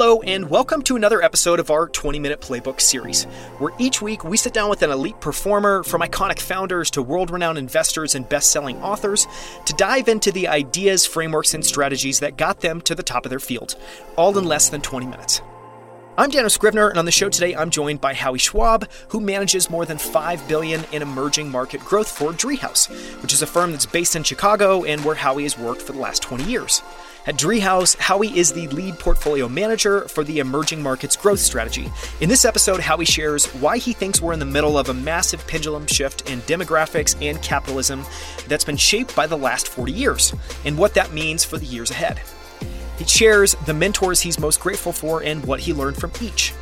Hello, and welcome to another episode of our 20 Minute Playbook series, where each week we sit down with an elite performer, from iconic founders to world renowned investors and best selling authors, to dive into the ideas, frameworks, and strategies that got them to the top of their field, all in less than 20 minutes. I'm Daniel Scrivner, and on the show today, I'm joined by Howie Schwab, who manages more than 5 billion in emerging market growth for Driehaus, which is a firm that's based in Chicago and where Howie has worked for the last 20 years. At Driehaus, Howie is the lead portfolio manager for the emerging markets growth strategy. In this episode, Howie shares why he thinks we're in the middle of a massive pendulum shift in demographics and capitalism that's been shaped by the last 40 years, and what that means for the years ahead. He shares the mentors he's most grateful for and what he learned from each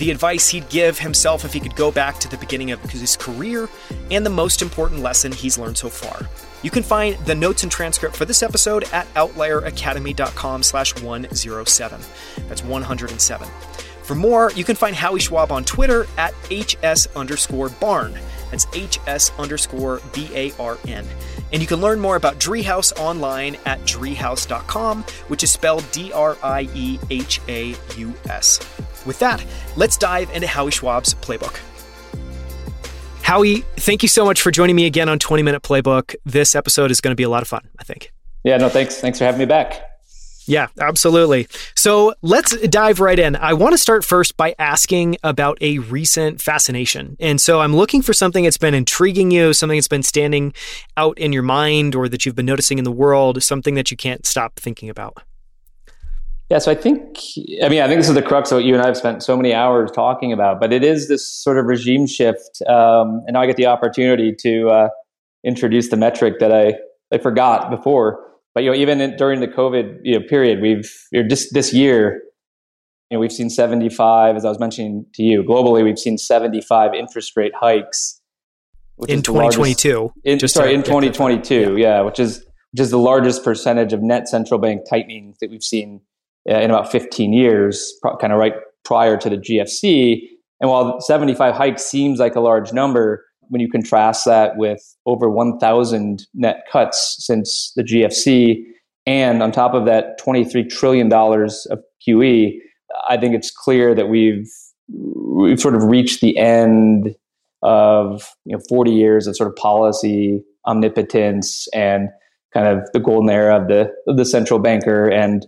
the advice he'd give himself if he could go back to the beginning of his career, and the most important lesson he's learned so far. You can find the notes and transcript for this episode at outlieracademy.com slash 107. That's 107. For more, you can find Howie Schwab on Twitter at HS underscore barn. That's HS underscore B A R N. And you can learn more about Driehaus online at driehaus.com, which is spelled D R I E H A U S. With that, let's dive into Howie Schwab's playbook. Howie, thank you so much for joining me again on 20 Minute Playbook. This episode is going to be a lot of fun, I think. Yeah, no, thanks. Thanks for having me back. Yeah, absolutely. So let's dive right in. I want to start first by asking about a recent fascination. And so I'm looking for something that's been intriguing you, something that's been standing out in your mind or that you've been noticing in the world, something that you can't stop thinking about. Yeah, so I think, I mean, I think this is the crux of what you and I have spent so many hours talking about, but it is this sort of regime shift. Um, and now I get the opportunity to uh, introduce the metric that I, I forgot before. But, you know, even in, during the COVID you know, period, we've, you know, just this year, you know, we've seen 75, as I was mentioning to you, globally, we've seen 75 interest rate hikes. in 2022. In, sorry, in 2022, yeah. yeah, which is which is the largest percentage of net central bank tightening that we've seen Uh, in about 15 years, kind of right prior to the GFC. And while 75 hikes seems like a large number, when you contrast that with over 1,000 net cuts since the GFC, and on top of that, $23 trillion of QE, I think it's clear that we've we've sort of reached the end of you know 40 years of sort of policy omnipotence and kind of the golden era of the of the central banker and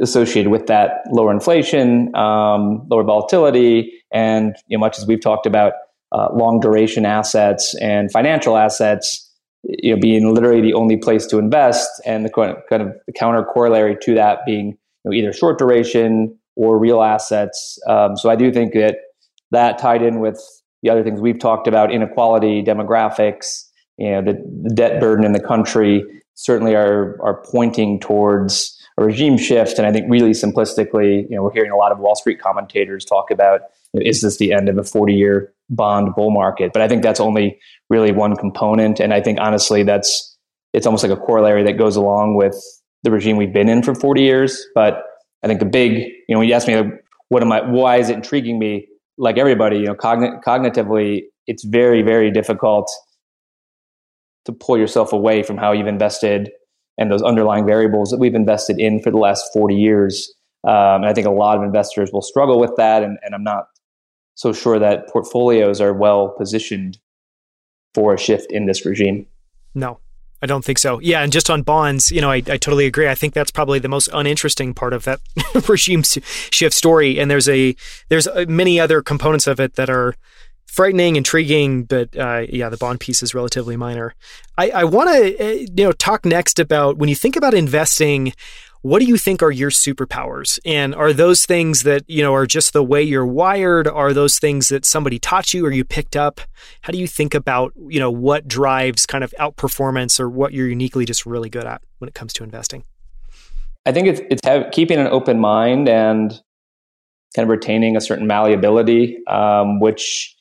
associated with that lower inflation, um, lower volatility, and you know, much as we've talked about uh, long duration assets and financial assets, you know, being literally the only place to invest, and the kind of the counter corollary to that being you know, either short duration or real assets. Um, so I do think that that tied in with the other things we've talked about, inequality, demographics, you know, the, the debt burden in the country, certainly are are pointing towards a regime shift. And I think really simplistically, you know, we're hearing a lot of Wall Street commentators talk about you know, is this the end of a 40 year bond bull market? But I think that's only really one component. And I think honestly, that's it's almost like a corollary that goes along with the regime we've been in for 40 years. But I think the big, you know, when you ask me, what am I, why is it intriguing me? Like everybody, you know, cogn- cognitively, it's very, very difficult to pull yourself away from how you've invested and those underlying variables that we've invested in for the last 40 years. Um, and I think a lot of investors will struggle with that. And, and I'm not so sure that portfolios are well positioned for a shift in this regime. No, I don't think so. Yeah, and just on bonds, you know, I, I totally agree. I think that's probably the most uninteresting part of that regime shift story. And there's a there's uh, many other components of it that are frightening, intriguing, but uh, yeah, the bond piece is relatively minor. I, I want to uh, you know talk next about when you think about investing. What do you think are your superpowers? And are those things that, you know, are just the way you're wired? Are those things that somebody taught you or you picked up? How do you think about, you know, what drives kind of outperformance or what you're uniquely just really good at when it comes to investing? I think it's, it's have, keeping an open mind and kind of retaining a certain malleability, um, which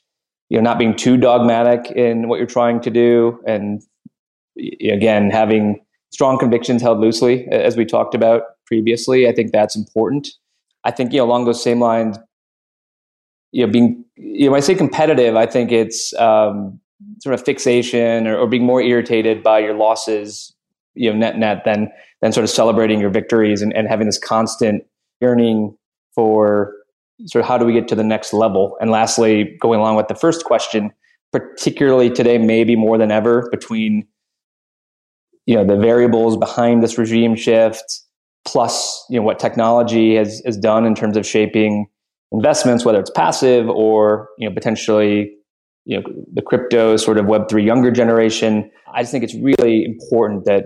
you know not being too dogmatic in what you're trying to do and again having strong convictions held loosely as we talked about previously i think that's important. I think you know along those same lines you know being you know when i say competitive i think it's um, sort of fixation or, or, being more irritated by your losses you know net net than than sort of celebrating your victories and, and having this constant yearning for sort of how do we get to the next level? And lastly, going along with the first question, particularly today, maybe more than ever, between you know the variables behind this regime shift, plus you know what technology has has done in terms of shaping investments, whether it's passive or you know potentially you know the crypto sort of Web three younger generation. I just think it's really important that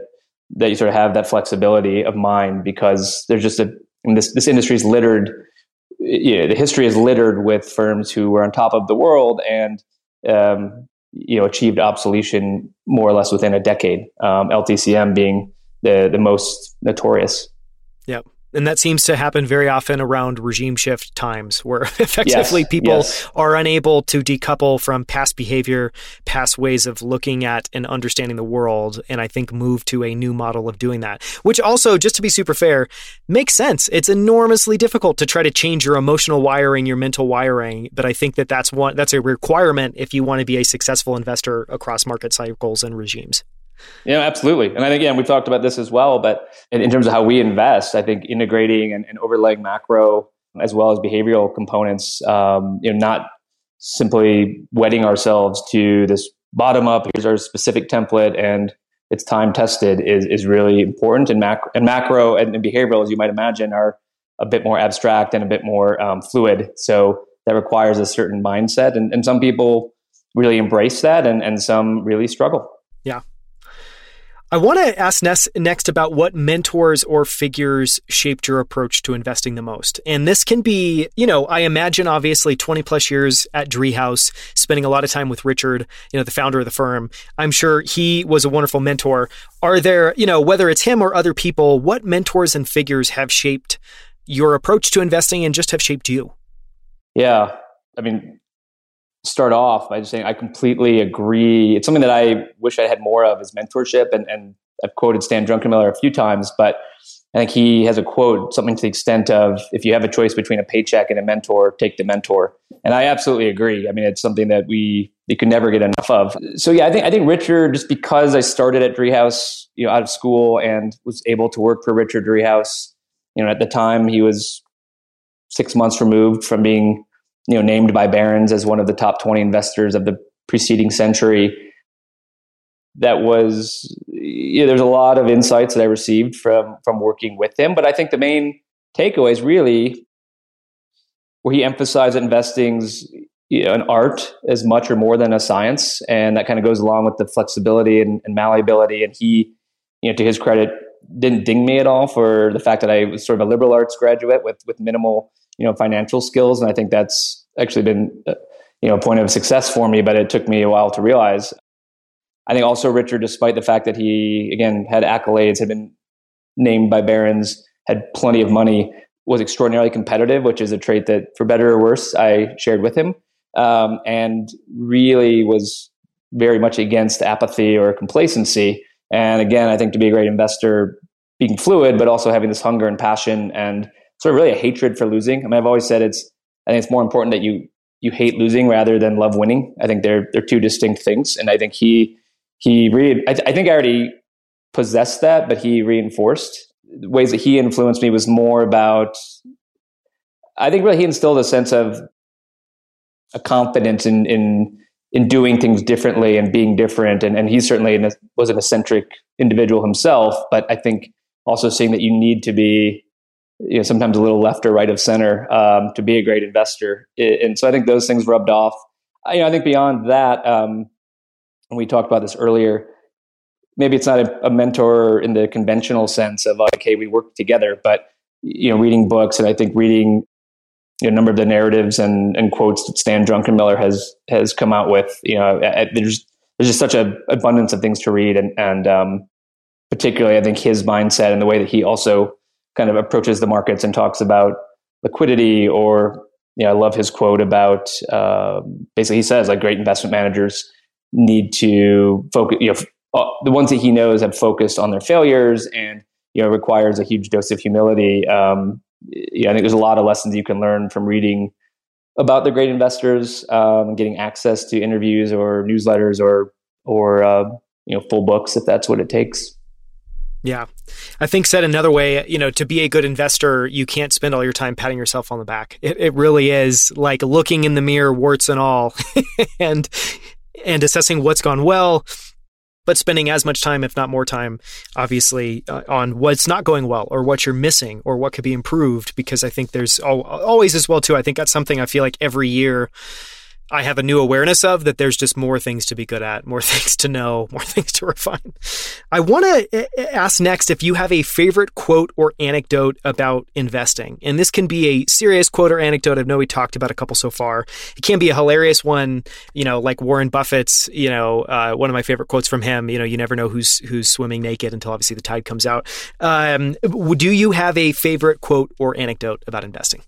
that you sort of have that flexibility of mind because there's just a this this industry is littered. You know, the history is littered with firms who were on top of the world and um, you know achieved obsolescence more or less within a decade. Um, LTCM being the the most notorious. And that seems to happen very often around regime shift times where effectively yes, people yes. are unable to decouple from past behavior, past ways of looking at and understanding the world. And I think move to a new model of doing that, which also, just to be super fair, makes sense. It's enormously difficult to try to change your emotional wiring, your mental wiring. But I think that that's one, that's a requirement if you want to be a successful investor across market cycles and regimes. Yeah, absolutely. And I think, again, we've talked about this as well, but in, in terms of how we invest, I think integrating and, and, overlaying macro as well as behavioral components, um, you know, not simply wedding ourselves to this bottom up, here's our specific template and it's time tested is, is really important. And, macro and macro and, and, behavioral, as you might imagine, are a bit more abstract and a bit more um, fluid. So that requires a certain mindset. And, and some people really embrace that and, and some really struggle. I want to ask next about what mentors or figures shaped your approach to investing the most. And this can be, you know, I imagine obviously 20 plus years at Driehaus, spending a lot of time with Richard, you know, the founder of the firm. I'm sure he was a wonderful mentor. Are there, you know, whether it's him or other people, what mentors and figures have shaped your approach to investing and just have shaped you? Yeah. I mean, start off by just saying I completely agree. It's something that I wish I had more of is mentorship, and, and I've quoted Stan Druckenmiller a few times, but I think he has a quote, something to the extent of, "If you have a choice between a paycheck and a mentor, take the mentor." And I absolutely agree. I mean, it's something that we you can never get enough of. So yeah, I think I think Richard, just because I started at Driehaus, you know, out of school and was able to work for Richard Driehaus, you know, at the time he was six months removed from being you know named by Barron's as one of the top 20 investors of the preceding century. That was you know, there's a lot of insights that I received from from working with him, but I think the main takeaway is really where he emphasized that investing's you know, an art as much or more than a science, and that kind of goes along with the flexibility and, and malleability. And he, you know, to his credit, didn't ding me at all for the fact that I was sort of a liberal arts graduate with with minimal you know financial skills. And i think that's actually been uh, you know a point of success for me but it took me a while to realize. I think also richard despite the fact that he again had accolades had been named by Barron's had plenty of money was extraordinarily competitive which is a trait that for better or worse i shared with him um, and really was very much against apathy or complacency. And again i think to be a great investor being fluid but also having this hunger and passion and sort of really a hatred for losing. I mean, I've always said it's I think it's more important that you you hate losing rather than love winning. I think they're they're two distinct things, and I think he he really I, th- I think I already possessed that, but he reinforced the ways that he influenced me was more about. I think really he instilled a sense of a confidence in in in doing things differently and being different, and and he certainly was an eccentric individual himself, but I think also seeing that you need to be you know, sometimes a little left or right of center um, to be a great investor. And so I think those things rubbed off. I, you know, I think beyond that, um, and we talked about this earlier, maybe it's not a, a, mentor in the conventional sense of like, hey, we work together, but you know, reading books and I think reading you know, a number of the narratives and, and quotes that Stan Druckenmiller has has come out with. You know, there's there's just such an abundance of things to read, and and um, particularly I think his mindset and the way that he also kind of approaches the markets and talks about liquidity or you know, I love his quote about uh, basically he says like great investment managers need to focus. You know, uh, the ones that he knows have focused on their failures, and you know requires a huge dose of humility. Um, yeah, I think there's a lot of lessons you can learn from reading about the great investors, um, getting access to interviews or newsletters or or uh, you know full books if that's what it takes. Yeah. I think said another way, you know, to be a good investor, you can't spend all your time patting yourself on the back. It, it really is like looking in the mirror, warts and all, and and assessing what's gone well, but spending as much time, if not more time, obviously, uh, on what's not going well or what you're missing or what could be improved. Because I think there's always as well too. I think that's something I feel like every year I have a new awareness of that there's just more things to be good at, more things to know, more things to refine. I want to ask next if you have a favorite quote or anecdote about investing. And this can be a serious quote or anecdote. I know we talked about a couple so far. It can be a hilarious one, you know, like Warren Buffett's, you know, uh, one of my favorite quotes from him, you know, you never know who's who's swimming naked until obviously the tide comes out. Um, do you have a favorite quote or anecdote about investing?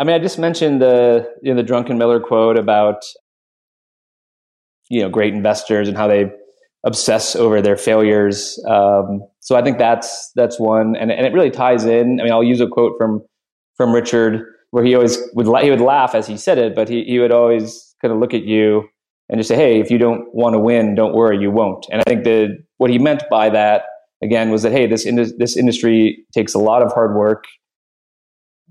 I mean, I just mentioned the you know, the Druckenmiller quote about you know great investors and how they obsess over their failures. Um, so I think that's that's one, and and it really ties in. I mean, I'll use a quote from from Richard where he always would he would laugh as he said it, but he he would always kind of look at you and just say, "Hey, if you don't want to win, don't worry, you won't." And I think that what he meant by that again was that hey, this in, this industry takes a lot of hard work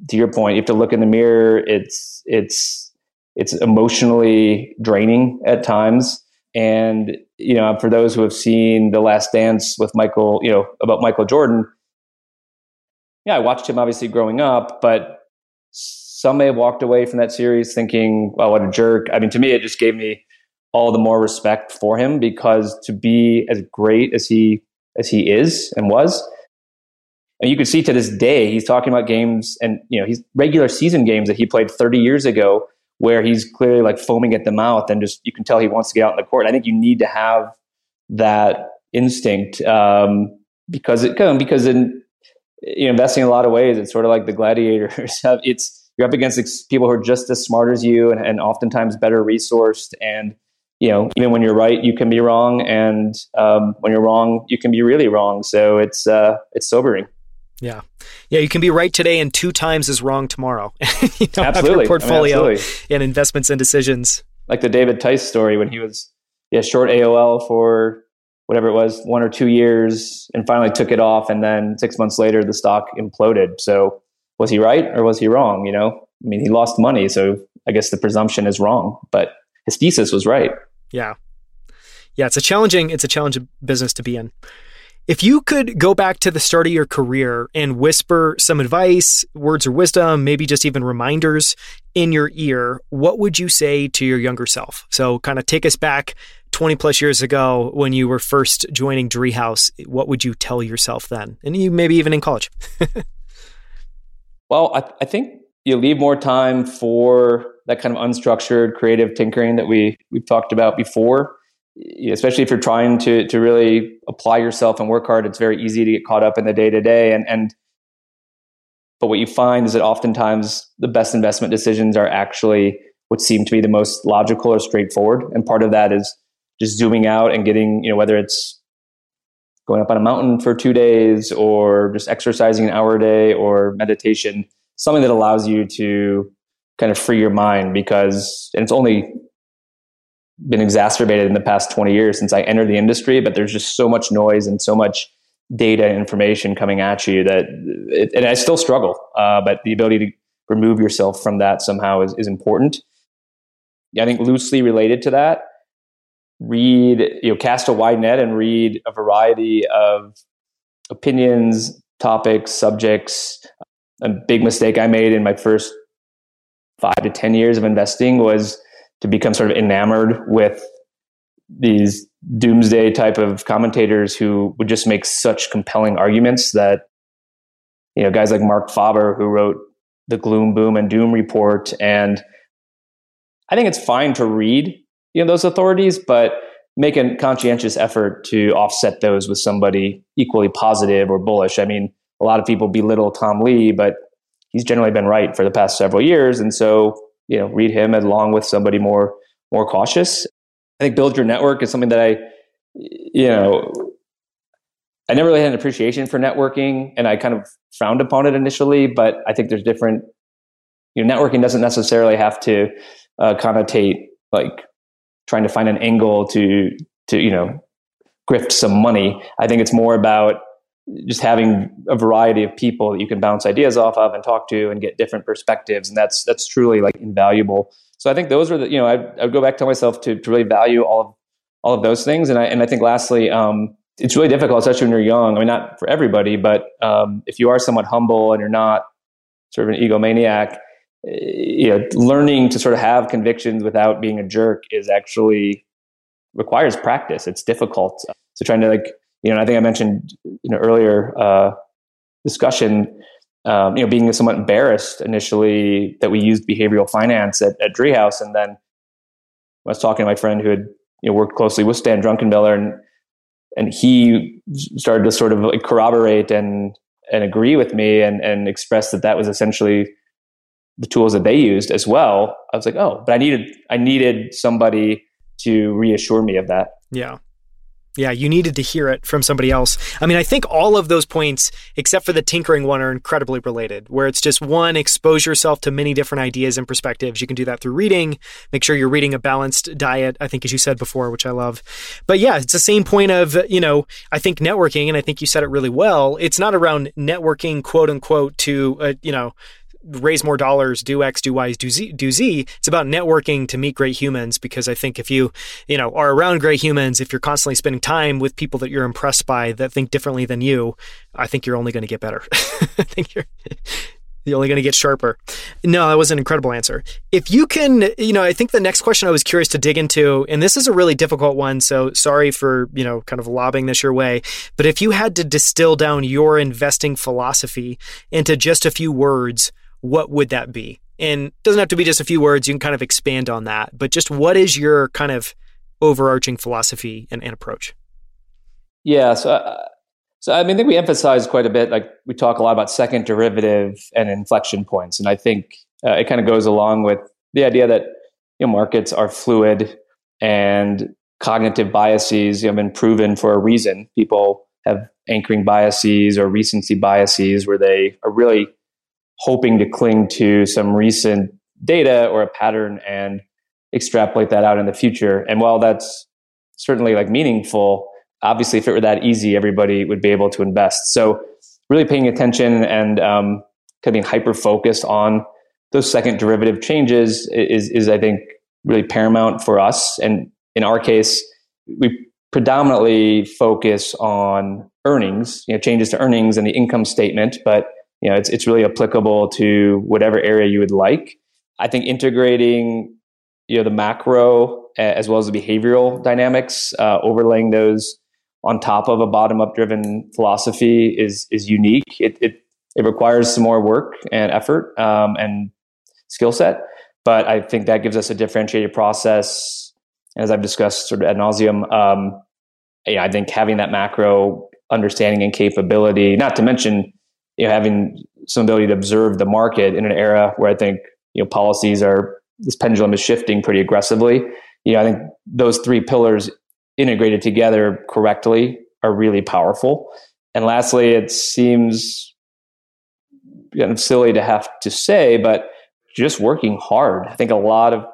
to your point, you have to look in the mirror. It's it's it's emotionally draining at times. And you know, for those who have seen The Last Dance with Michael, you know, about Michael Jordan, yeah, I watched him obviously growing up, but some may have walked away from that series thinking, "Well, what a jerk." I mean, to me, it just gave me all the more respect for him because to be as great as he as he is and was, and you can see to this day, he's talking about games and, you know, he's regular season games that he played 30 years ago where he's clearly like foaming at the mouth and just, you can tell he wants to get out in the court. I think you need to have that instinct um, because it, because in, you know, investing in a lot of ways, it's sort of like the gladiators have, it's, you're up against people who are just as smart as you and, and oftentimes better resourced. And, you know, even when you're right, you can be wrong. And um, when you're wrong, you can be really wrong. So it's, uh, it's sobering. Yeah. Yeah, you can be right today and two times as wrong tomorrow. you know, absolutely. portfolio I mean, absolutely. and investments and decisions. Like the David Tice story when he was yeah, short AOL for whatever it was, one or two years, and finally took it off. And then six months later, the stock imploded. So was he right or was he wrong? You know, I mean, he lost money. So I guess the presumption is wrong, but his thesis was right. Yeah. Yeah, it's a challenging, it's a challenging business to be in. If you could go back to the start of your career and whisper some advice, words of wisdom, maybe just even reminders in your ear, what would you say to your younger self? So, kind of take us back 20 plus years ago when you were first joining Driehaus. What would you tell yourself then? And you maybe even in college. well, I, I think you leave more time for that kind of unstructured creative tinkering that we we've talked about before especially if you're trying to to really apply yourself and work hard, it's very easy to get caught up in the day to day. And and but what you find is that oftentimes the best investment decisions are actually what seem to be the most logical or straightforward. And part of that is just zooming out and getting, you know, whether it's going up on a mountain for two days or just exercising an hour a day or meditation, something that allows you to kind of free your mind because and it's only been exacerbated in the past 20 years since I entered the industry, but there's just so much noise and so much data and information coming at you that, it, and I still struggle, uh, but the ability to remove yourself from that somehow is, is important. I think loosely related to that, read, you know, cast a wide net and read a variety of opinions, topics, subjects. A big mistake I made in my first five to 10 years of investing was to become sort of enamored with these doomsday type of commentators who would just make such compelling arguments that you know guys like Marc Faber who wrote the gloom boom and doom report and I think it's fine to read you know those authorities but make a conscientious effort to offset those with somebody equally positive or bullish. I mean a lot of people belittle Tom Lee but he's generally been right for the past several years and so you know read him along with somebody more more cautious. I think build your network is something that I you know I never really had an appreciation for networking and I kind of frowned upon it initially, but I think there's different you know networking doesn't necessarily have to uh, connotate like trying to find an angle to to you know grift some money. I think it's more about just having a variety of people that you can bounce ideas off of and talk to and get different perspectives. And that's that's truly like invaluable. So i think those are the you know i would go back to myself to, to really value all of all of those things. And i and i think lastly um, it's really difficult especially when you're young. I mean not for everybody but um, if you are somewhat humble and you're not sort of an egomaniac eh, you know learning to sort of have convictions without being a jerk is actually requires practice. It's difficult so trying to like you know, I think I mentioned you know earlier uh, discussion, um, you know, being somewhat embarrassed initially that we used behavioral finance at, at Driehaus, and then I was talking to my friend who had you know worked closely with Stan Druckenmiller, and and he started to sort of like corroborate and and agree with me, and and express that that was essentially the tools that they used as well. I was like, oh, but I needed I needed somebody to reassure me of that. Yeah. Yeah, you needed to hear it from somebody else. I mean, I think all of those points, except for the tinkering one, are incredibly related, where it's just one, expose yourself to many different ideas and perspectives. You can do that through reading. Make sure you're reading a balanced diet, I think, as you said before, which I love. But yeah, it's the same point of, you know, I think networking, and I think you said it really well. It's not around networking, quote unquote, to, uh, you know, raise more dollars, do X, do Y, do Z, do Z. It's about networking to meet great humans because I think if you, you know, are around great humans, if you're constantly spending time with people that you're impressed by that think differently than you, I think you're only going to get better. I think you're you're only going to get sharper. No, that was an incredible answer. If you can, you know, I think the next question I was curious to dig into, and this is a really difficult one, so sorry for, you know, kind of lobbing this your way, but if you had to distill down your investing philosophy into just a few words, what would that be? And doesn't have to be just a few words. You can kind of expand on that. But just what is your kind of overarching philosophy and, and approach? Yeah. So, uh, so I mean, I think we emphasize quite a bit. Like we talk a lot about second derivative and inflection points, and I think uh, it kind of goes along with the idea that you know markets are fluid and cognitive biases have been proven for a reason. People have anchoring biases or recency biases where they are really hoping to cling to some recent data or a pattern and extrapolate that out in the future. And while that's certainly like meaningful, obviously if it were that easy, everybody would be able to invest. So really paying attention and um, kind of being hyper focused on those second derivative changes is, is I think really paramount for us. And in our case, we predominantly focus on earnings, you know, changes to earnings and the income statement, but you know, it's it's really applicable to whatever area you would like. I think integrating you know the macro as well as the behavioral dynamics, uh, overlaying those on top of a bottom up driven philosophy is is unique. It, it it requires some more work and effort um, and skill set, but I think that gives us a differentiated process. As I've discussed sort of ad nauseum, um, yeah, I think having that macro understanding and capability, not to mention you know, having some ability to observe the market in an era where I think you know policies are this pendulum is shifting pretty aggressively. You know, I think those three pillars integrated together correctly are really powerful. And lastly, it seems kind of silly to have to say, but just working hard. I think a lot of,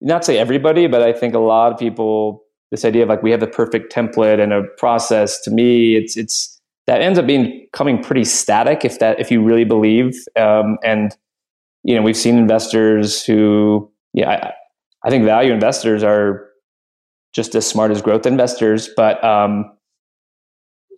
not say everybody, but I think a lot of people, this idea of like we have the perfect template and a process. To me, it's it's that ends up being coming pretty static if that if you really believe um, and you know we've seen investors who yeah I, I, think value investors are just as smart as growth investors but um,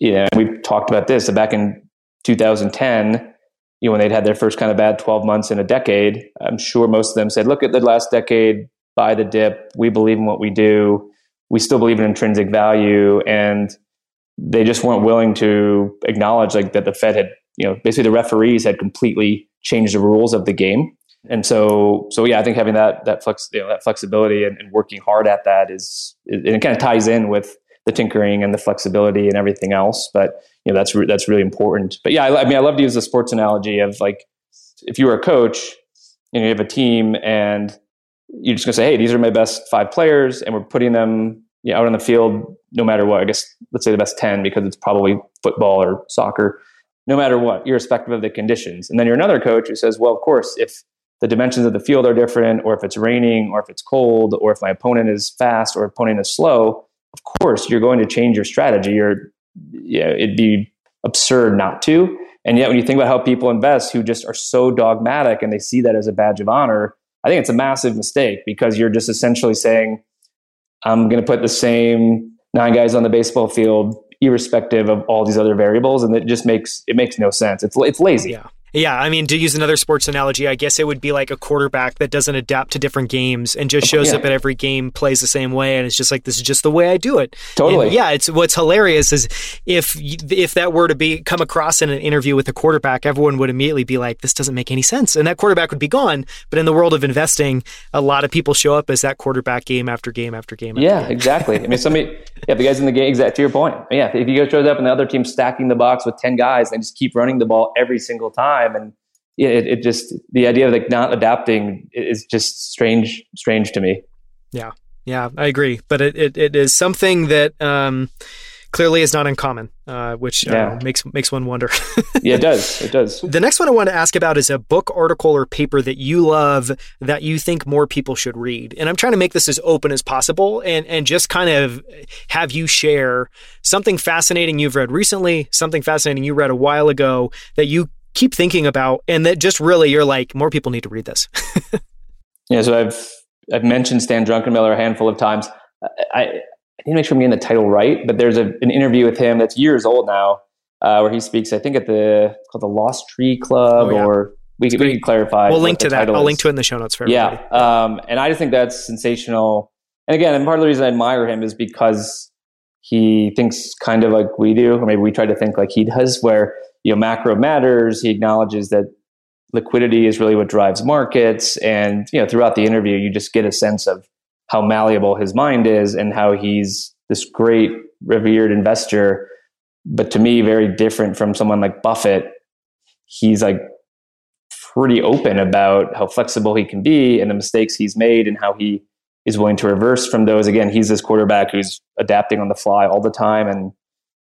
you know we've talked about this so back in 2010 you know when they'd had their first kind of bad 12 months in a decade i'm sure most of them said look at the last decade buy the dip we believe in what we do we still believe in intrinsic value and they just weren't willing to acknowledge like that the Fed had, you know, basically the referees had completely changed the rules of the game. And so, so yeah, I think having that that flex, you know, that flexibility and, and working hard at that is, it, it kind of ties in with the tinkering and the flexibility and everything else. But you know, that's re- that's really important. But yeah, I, I mean, I love to use the sports analogy of like, if you were a coach and you have a team and you're just gonna say, hey, these are my best five players, and we're putting them you know, out on the field no matter what. I guess let's say the best 10 because it's probably football or soccer, no matter what, irrespective of the conditions. And then you're another coach who says, well, of course, if the dimensions of the field are different, or if it's raining, or if it's cold, or if my opponent is fast or opponent is slow, of course you're going to change your strategy. You're, yeah, it'd be absurd not to. And yet, when you think about how people invest who just are so dogmatic and they see that as a badge of honor, I think it's a massive mistake because you're just essentially saying, I'm going to put the same nine guys on the baseball field, irrespective of all these other variables, and it just makes it makes no sense. It's it's lazy. Yeah. Yeah, I mean, to use another sports analogy, I guess it would be like a quarterback that doesn't adapt to different games and just shows yeah. up at every game, plays the same way, and it's just like this is just the way I do it. Totally. And yeah, it's what's hilarious is if if that were to be come across in an interview with a quarterback, everyone would immediately be like, "This doesn't make any sense," and that quarterback would be gone. But in the world of investing, a lot of people show up as that quarterback game after game after game. After yeah, game. exactly. I mean, somebody, yeah, the guys in the game. Exactly to your point. Yeah, if you guys shows up and the other team's stacking the box with ten guys, and just keep running the ball every single time and yeah, it, it just the idea of like not adapting is just strange, strange to me. Yeah, yeah, I agree. But it, it, it is something that um, clearly is not uncommon, uh, which uh, yeah. makes makes one wonder. yeah, it does. It does. The next one I want to ask about is a book, article, or paper that you love that you think more people should read. And I'm trying to make this as open as possible, and and just kind of have you share something fascinating you've read recently, something fascinating you read a while ago that you keep thinking about and that just really you're like more people need to read this yeah so i've i've mentioned stan druckenmiller a handful of times i, I need to make sure i'm getting the title right but there's a, an interview with him that's years old now uh, where he speaks i think at the called the lost tree club oh, yeah. or we, we can clarify we'll link to that i'll is. link to it in the show notes for everybody. yeah um, and i just think that's sensational and again and part of the reason i admire him is because he thinks kind of like we do or maybe we try to think like he does where you know macro matters. He acknowledges that liquidity is really what drives markets, and you know throughout the interview, you just get a sense of how malleable his mind is and how he's this great revered investor, but to me very different from someone like Buffett. He's like pretty open about how flexible he can be and the mistakes he's made and how he is willing to reverse from those. Again, he's this quarterback who's adapting on the fly all the time and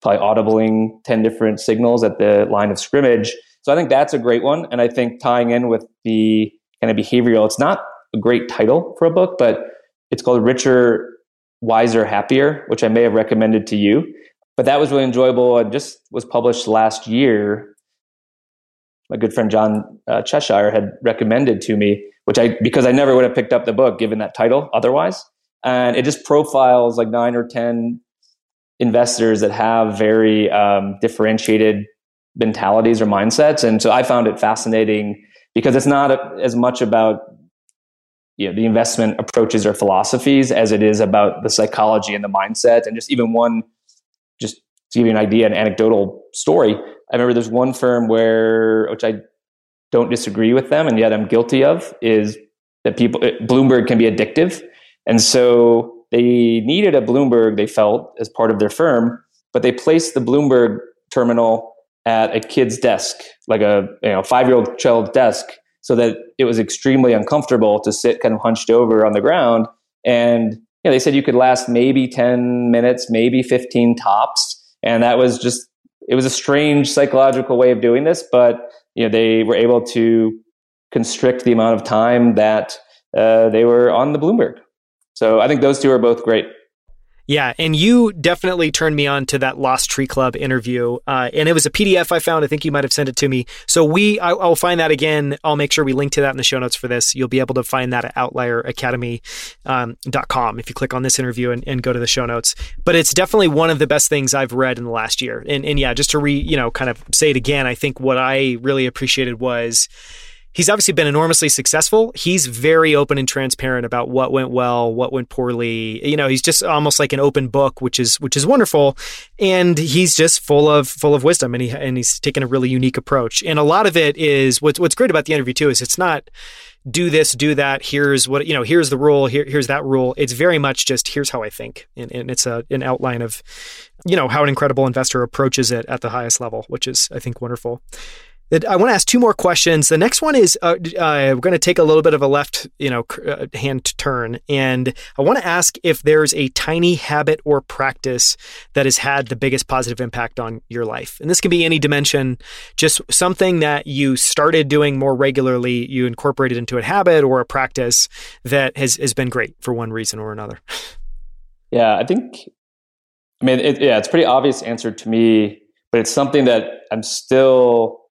probably audibling 10 different signals at the line of scrimmage. So I think that's a great one. And I think tying in with the kind of behavioral, it's not a great title for a book, but it's called Richer, Wiser, Happier, which I may have recommended to you. But that was really enjoyable. and just was published last year. My good friend John uh, Cheshire had recommended to me, which I because I never would have picked up the book given that title otherwise. And it just profiles like nine or ten investors that have very um, differentiated mentalities or mindsets. And so I found it fascinating because it's not a, as much about you know, the investment approaches or philosophies as it is about the psychology and the mindset. And just even one, just to give you an idea, an anecdotal story. I remember there's one firm where, which I don't disagree with them, and yet I'm guilty of, is that people, Bloomberg can be addictive. And so they needed a Bloomberg, they felt, as part of their firm, but they placed the Bloomberg terminal at a kid's desk, like a you know, five year old child's desk, so that it was extremely uncomfortable to sit kind of hunched over on the ground. And you know, they said you could last maybe 10 minutes, maybe 15 tops. And that was just, it was a strange psychological way of doing this, but you know, they were able to constrict the amount of time that uh, they were on the Bloomberg. So I think those two are both great. Yeah, and you definitely turned me on to that Lost Tree Club interview, uh, and it was a PDF I found. I think you might have sent it to me. So we, I, will find that again. I'll make sure we link to that in the show notes for this. You'll be able to find that at OutlierAcademy.com um, if you click on this interview and, and, go to the show notes. But it's definitely one of the best things I've read in the last year. And, and yeah, just to re, you know, kind of say it again, I think what I really appreciated was he's obviously been enormously successful. He's very open and transparent about what went well, what went poorly. You know, he's just almost like an open book, which is which is wonderful. And he's just full of full of wisdom, and he and he's taken a really unique approach. And a lot of it is what's what's great about the interview too is it's not do this, do that. Here's what you know. Here's the rule. Here, here's that rule. It's very much just here's how I think, and, and it's a an outline of, you know, how an incredible investor approaches it at the highest level, which is I think wonderful. I want to ask two more questions. The next one is uh, uh, we're going to take a little bit of a left, you know, uh, hand turn, and I want to ask if there's a tiny habit or practice that has had the biggest positive impact on your life. And this can be any dimension, just something that you started doing more regularly, you incorporated into a habit or a practice that has has been great for one reason or another. Yeah, I think. I mean, it, yeah, it's pretty obvious answer to me but it's something that I'm still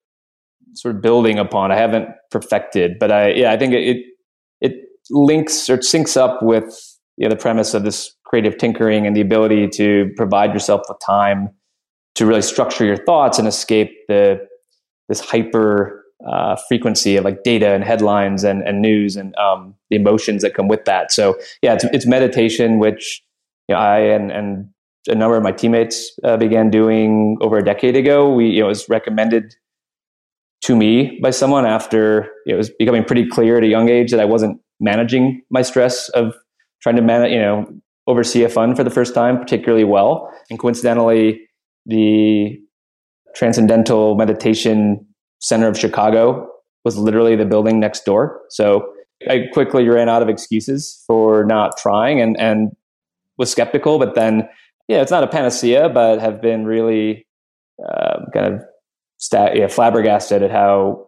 sort of building upon. I haven't perfected, but I yeah, I think it it links or syncs up with you know, the premise of this creative tinkering and the ability to provide yourself with time to really structure your thoughts and escape the this hyper uh, frequency of like data and headlines and, and news and um, the emotions that come with that. So yeah, it's, it's meditation, which you know, I and, and a number of my teammates uh, began doing over a decade ago. We you know, it was recommended to me by someone after it was becoming pretty clear at a young age that I wasn't managing my stress of trying to manage, you know, oversee a fund for the first time particularly well. And coincidentally, the Transcendental Meditation Center of Chicago was literally the building next door. So I quickly ran out of excuses for not trying and, and was skeptical. But then, yeah, it's not a panacea, but have been really uh, kind of stat, yeah, flabbergasted at how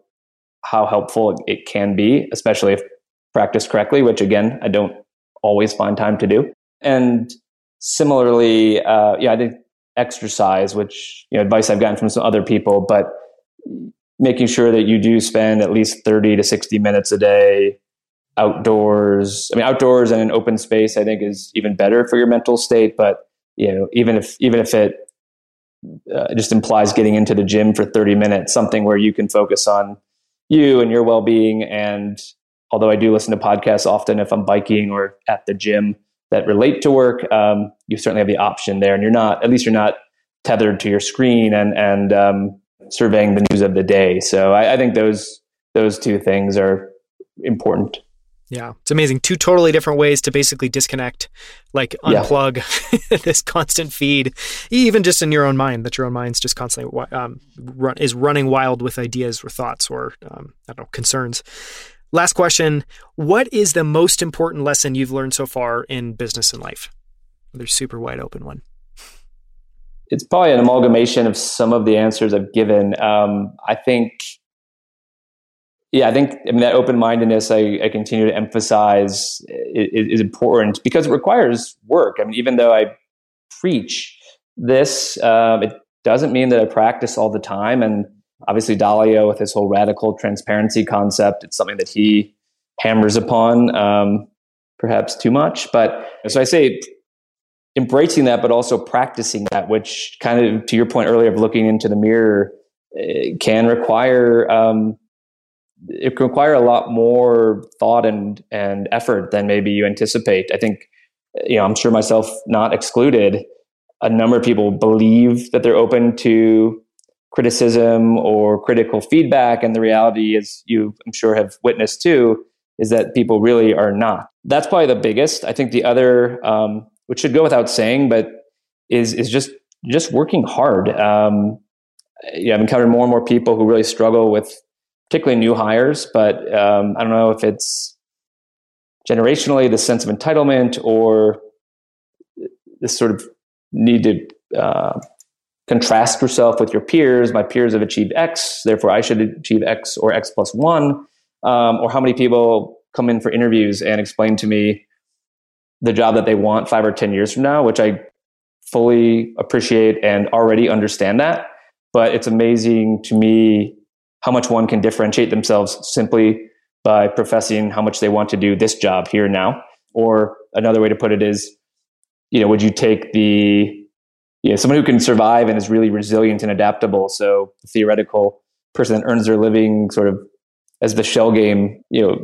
how helpful it can be, especially if practiced correctly. Which again, I don't always find time to do. And similarly, uh, yeah, I think exercise, which you know, advice I've gotten from some other people, but making sure that you do spend at least 30 to 60 minutes a day outdoors. I mean, outdoors and in open space, I think is even better for your mental state. But you know, even if even if it uh, just implies getting into the gym for 30 minutes, something where you can focus on you and your well-being and although I do listen to podcasts often if I'm biking or at the gym that relate to work, um, you certainly have the option there, and you're not at least you're not tethered to your screen and and um, surveying the news of the day. So I, I think those those two things are important. Yeah, it's amazing. Two totally different ways to basically disconnect, like unplug yeah. this constant feed, even just in your own mind. That your own mind's just constantly um, run, is running wild with ideas or thoughts or um, I don't know concerns. Last question What is the most important lesson you've learned so far in business and life? Another super wide open one. It's probably an amalgamation of some of the answers I've given. Um, I think, yeah, I think I mean that open mindedness I, I, continue to emphasize is, is, important because it requires work. I mean, even though I preach this, um, it doesn't mean that I practice all the time. And Obviously, Dalio with his whole radical transparency concept, it's something that he hammers upon, um, perhaps too much. But so I say embracing that, but also practicing that, which kind of to your point earlier of looking into the mirror eh, can require um, it can require a lot more thought and and effort than maybe you anticipate. I think you know I'm sure myself not excluded. A number of people believe that they're open to criticism or critical feedback. And the reality is, you I'm sure have witnessed too, is that people really are not. That's probably the biggest. I think the other, um, which should go without saying, but is is just just working hard. Um, yeah, I've encountered more and more people who really struggle with, particularly new hires. But um, I don't know if it's generationally the sense of entitlement or this sort of need to uh, contrast yourself with your peers. My peers have achieved X, therefore I should achieve X or X plus one. Um, or how many people come in for interviews and explain to me the job that they want five or 10 years from now, which I fully appreciate and already understand that. But it's amazing to me how much one can differentiate themselves simply by professing how much they want to do this job here and now. Or another way to put it is, you know, would you take the you know, someone who can survive and is really resilient and adaptable. So the theoretical person that earns their living sort of as the shell game, you know,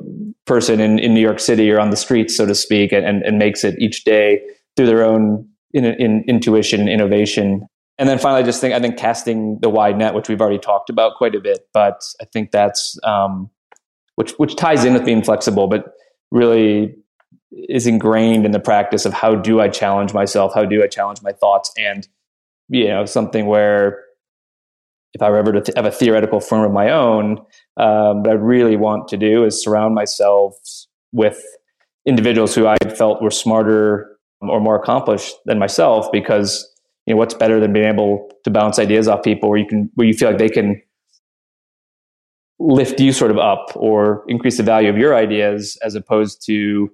person in, in New York City or on the streets, so to speak, and, and makes it each day through their own in, in, intuition and innovation. And then finally, I just think I think casting the wide net, which we've already talked about quite a bit, but I think that's um, which which ties in with being flexible, but really is ingrained in the practice of how do I challenge myself? How do I challenge my thoughts? And, you know, something where if I were ever to have a theoretical firm of my own, um, what I really want to do is surround myself with individuals who I felt were smarter or more accomplished than myself because, you know, what's better than being able to bounce ideas off people where you can, where you feel like they can lift you sort of up or increase the value of your ideas as opposed to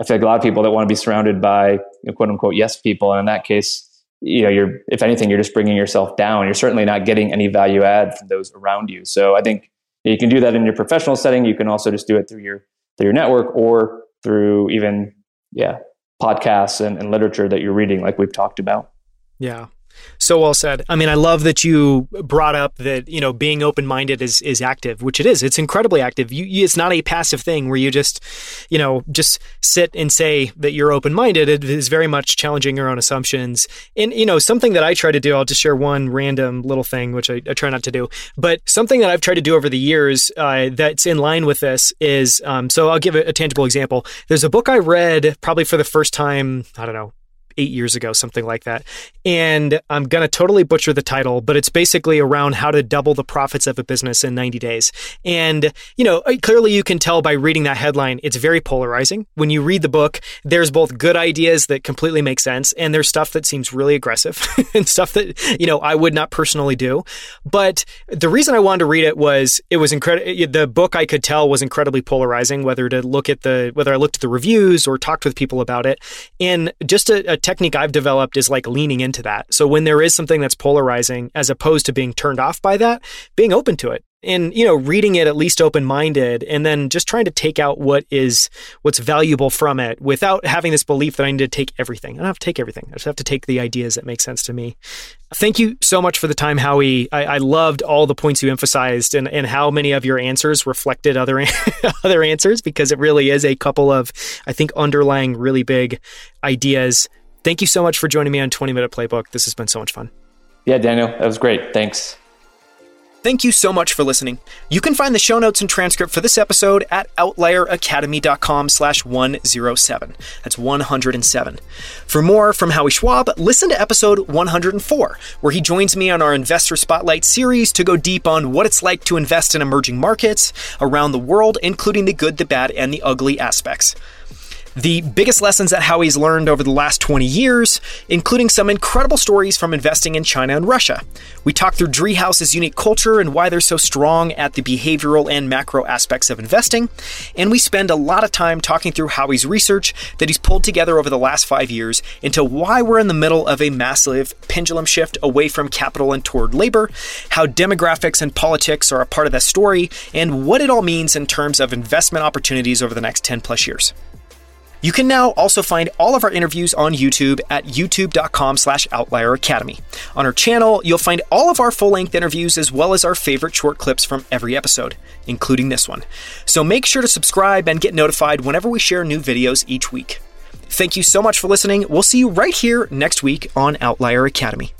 I feel like a lot of people that want to be surrounded by you know, quote unquote yes people, and in that case, you know, you're if anything, you're just bringing yourself down. You're certainly not getting any value add from those around you. So I think you can do that in your professional setting. You can also just do it through your through your network or through even yeah podcasts and, and literature that you're reading, like we've talked about. Yeah. So well said. I mean, I love that you brought up that you know being open minded is is active, which it is. It's incredibly active. You, you, it's not a passive thing where you just you know just sit and say that you're open minded. It is very much challenging your own assumptions. And you know something that I try to do. I'll just share one random little thing, which I, I try not to do, but something that I've tried to do over the years uh, that's in line with this is. Um, so I'll give a, a tangible example. There's a book I read probably for the first time. I don't know eight years ago, something like that. And I'm going to totally butcher the title, but it's basically around how to double the profits of a business in 90 days. And, you know, uh, clearly you can tell by reading that headline, it's very polarizing. When you read the book, there's both good ideas that completely make sense, and there's stuff that seems really aggressive and stuff that, you know, I would not personally do. But the reason I wanted to read it was it was incredible. The book I could tell was incredibly polarizing, whether to look at the, whether I looked at the reviews or talked with people about it. And just a, a technique I've developed is like leaning into that. So when there is something that's polarizing, as opposed to being turned off by that, being open to it and you know reading it at least open minded and then just trying to take out what is what's valuable from it without having this belief that I need to take everything. I don't have to take everything. I just have to take the ideas that make sense to me. Thank you so much for the time, Howie. I, I loved all the points you emphasized and, and how many of your answers reflected other other answers because it really is a couple of I think underlying really big ideas Thank you so much for joining me on 20 Minute Playbook. This has been so much fun. Yeah, Daniel, that was great. Thanks. Thank you so much for listening. You can find the show notes and transcript for this episode at outlieracademy.com slash 107. That's 107. For more from Howie Schwab, listen to episode 104, where he joins me on our Investor Spotlight series to go deep on what it's like to invest in emerging markets around the world, including the good, the bad, and the ugly aspects the biggest lessons that Howie's learned over the last 20 years, including some incredible stories from investing in China and Russia. We talk through Driehaus's unique culture and why they're so strong at the behavioral and macro aspects of investing, and we spend a lot of time talking through Howie's research that he's pulled together over the last five years into why we're in the middle of a massive pendulum shift away from capital and toward labor, how demographics and politics are a part of that story, and what it all means in terms of investment opportunities over the next 10 plus years. You can now also find all of our interviews on YouTube at youtube.com slash outlier academy. On our channel, you'll find all of our full-length interviews as well as our favorite short clips from every episode, including this one. So make sure to subscribe and get notified whenever we share new videos each week. Thank you so much for listening. We'll see you right here next week on Outlier Academy.